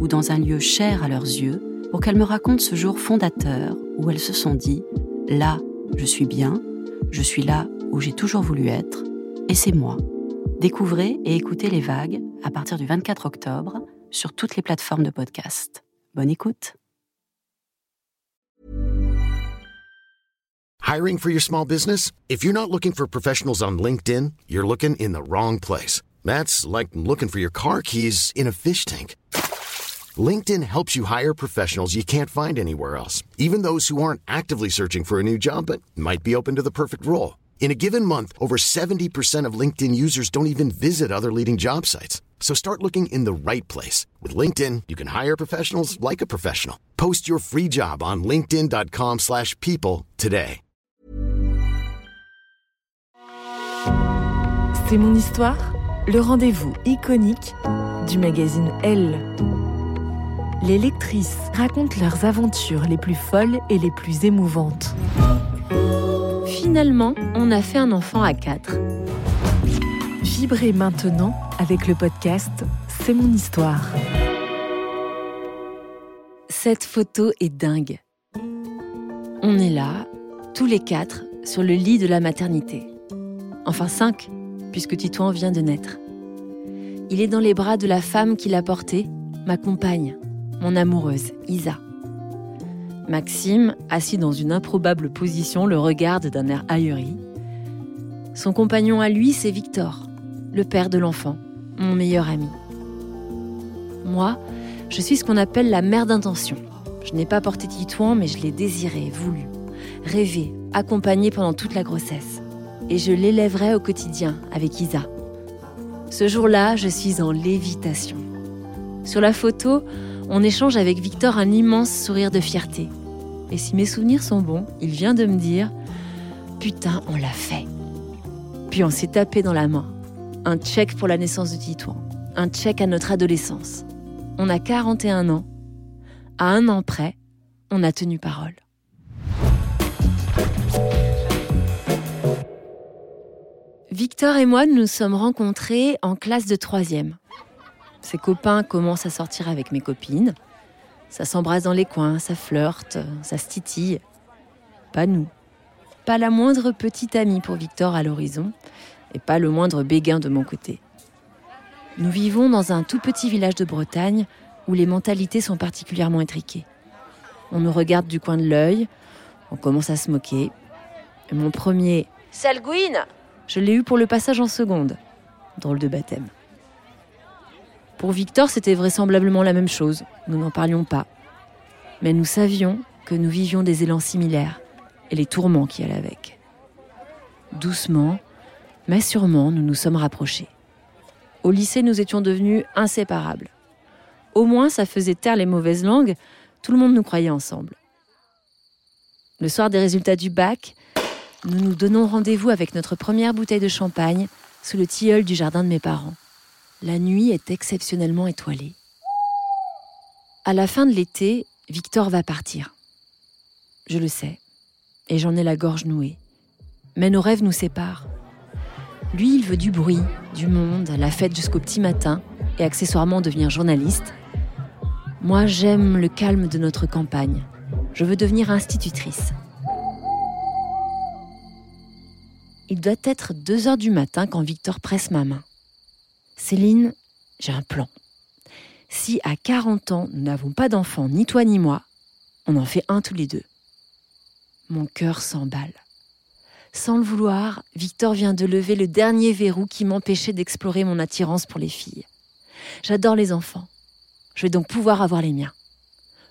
ou dans un lieu cher à leurs yeux pour qu'elles me racontent ce jour fondateur où elles se sont dit ⁇ Là, je suis bien, je suis là où j'ai toujours voulu être, et c'est moi. Découvrez et écoutez les vagues à partir du 24 octobre sur toutes les plateformes de podcast. Bonne écoute. Hiring for your small business? If you're not looking for professionals on LinkedIn, you're looking in the wrong place. That's like looking for your car keys in a fish tank. LinkedIn helps you hire professionals you can't find anywhere else, even those who aren't actively searching for a new job but might be open to the perfect role. In a given month, over 70% of LinkedIn users don't even visit other leading job sites. So start looking in the right place. With LinkedIn, you can hire professionals like a professional. Post your free job on linkedin.com slash people today. C'est mon histoire, le rendez-vous iconique du magazine Elle. Les lectrices racontent leurs aventures les plus folles et les plus émouvantes. Finalement, on a fait un enfant à quatre. Vibrez maintenant avec le podcast C'est mon histoire. Cette photo est dingue. On est là, tous les quatre, sur le lit de la maternité. Enfin cinq, puisque Titouan vient de naître. Il est dans les bras de la femme qui l'a porté, ma compagne, mon amoureuse, Isa. Maxime, assis dans une improbable position, le regarde d'un air ahuri. Son compagnon à lui, c'est Victor, le père de l'enfant, mon meilleur ami. Moi, je suis ce qu'on appelle la mère d'intention. Je n'ai pas porté Titouan, mais je l'ai désiré, voulu, rêvé, accompagné pendant toute la grossesse. Et je l'élèverai au quotidien avec Isa. Ce jour-là, je suis en lévitation. Sur la photo, on échange avec Victor un immense sourire de fierté. Et si mes souvenirs sont bons, il vient de me dire Putain, on l'a fait. Puis on s'est tapé dans la main. Un check pour la naissance de Titouan. Un check à notre adolescence. On a 41 ans. À un an près, on a tenu parole. Victor et moi nous sommes rencontrés en classe de troisième. Ses copains commencent à sortir avec mes copines. Ça s'embrasse dans les coins, ça flirte, ça se titille. Pas nous. Pas la moindre petite amie pour Victor à l'horizon, et pas le moindre béguin de mon côté. Nous vivons dans un tout petit village de Bretagne où les mentalités sont particulièrement étriquées. On nous regarde du coin de l'œil, on commence à se moquer. Et mon premier Salgouine je l'ai eu pour le passage en seconde. Drôle de baptême. Pour Victor, c'était vraisemblablement la même chose. Nous n'en parlions pas. Mais nous savions que nous vivions des élans similaires et les tourments qui allaient avec. Doucement, mais sûrement, nous nous sommes rapprochés. Au lycée, nous étions devenus inséparables. Au moins, ça faisait taire les mauvaises langues, tout le monde nous croyait ensemble. Le soir des résultats du bac, nous nous donnons rendez-vous avec notre première bouteille de champagne sous le tilleul du jardin de mes parents. La nuit est exceptionnellement étoilée. À la fin de l'été, Victor va partir. Je le sais, et j'en ai la gorge nouée. Mais nos rêves nous séparent. Lui, il veut du bruit, du monde, la fête jusqu'au petit matin, et accessoirement devenir journaliste. Moi, j'aime le calme de notre campagne. Je veux devenir institutrice. Il doit être 2 heures du matin quand Victor presse ma main. Céline, j'ai un plan. Si à 40 ans, nous n'avons pas d'enfant, ni toi ni moi, on en fait un tous les deux. Mon cœur s'emballe. Sans le vouloir, Victor vient de lever le dernier verrou qui m'empêchait d'explorer mon attirance pour les filles. J'adore les enfants. Je vais donc pouvoir avoir les miens.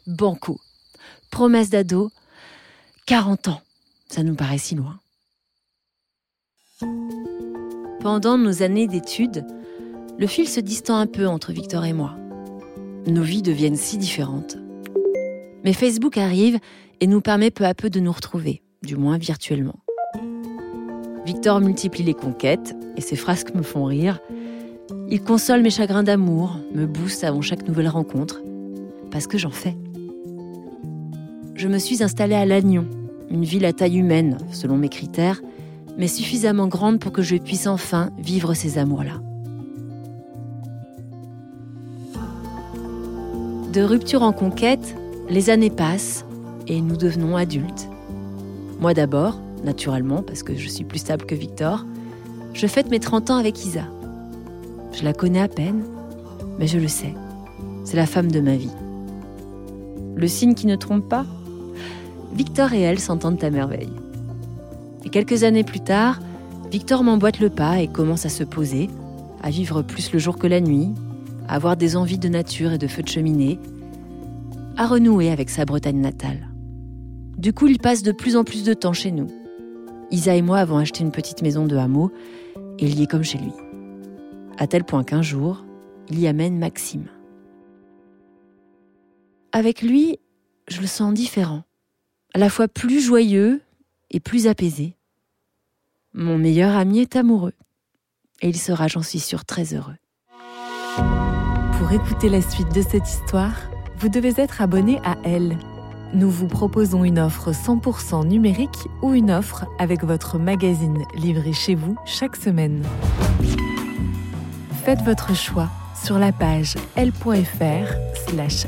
Banco. Promesse d'ado. 40 ans. Ça nous paraît si loin. Pendant nos années d'études, le fil se distend un peu entre Victor et moi. Nos vies deviennent si différentes. Mais Facebook arrive et nous permet peu à peu de nous retrouver, du moins virtuellement. Victor multiplie les conquêtes et ses frasques me font rire. Il console mes chagrins d'amour, me booste avant chaque nouvelle rencontre, parce que j'en fais. Je me suis installée à Lannion, une ville à taille humaine, selon mes critères, mais suffisamment grande pour que je puisse enfin vivre ces amours-là. De rupture en conquête, les années passent et nous devenons adultes. Moi d'abord, naturellement, parce que je suis plus stable que Victor, je fête mes 30 ans avec Isa. Je la connais à peine, mais je le sais. C'est la femme de ma vie. Le signe qui ne trompe pas Victor et elle s'entendent à merveille. Et quelques années plus tard, Victor m'emboîte le pas et commence à se poser, à vivre plus le jour que la nuit, avoir des envies de nature et de feu de cheminée, à renouer avec sa Bretagne natale. Du coup, il passe de plus en plus de temps chez nous. Isa et moi avons acheté une petite maison de hameau et il y est comme chez lui. À tel point qu'un jour, il y amène Maxime. Avec lui, je le sens différent, à la fois plus joyeux et plus apaisé. Mon meilleur ami est amoureux et il sera, j'en suis sûre, très heureux. Pour écouter la suite de cette histoire, vous devez être abonné à Elle nous vous proposons une offre 100% numérique ou une offre avec votre magazine livré chez vous chaque semaine. Faites votre choix sur la page l.fr/slash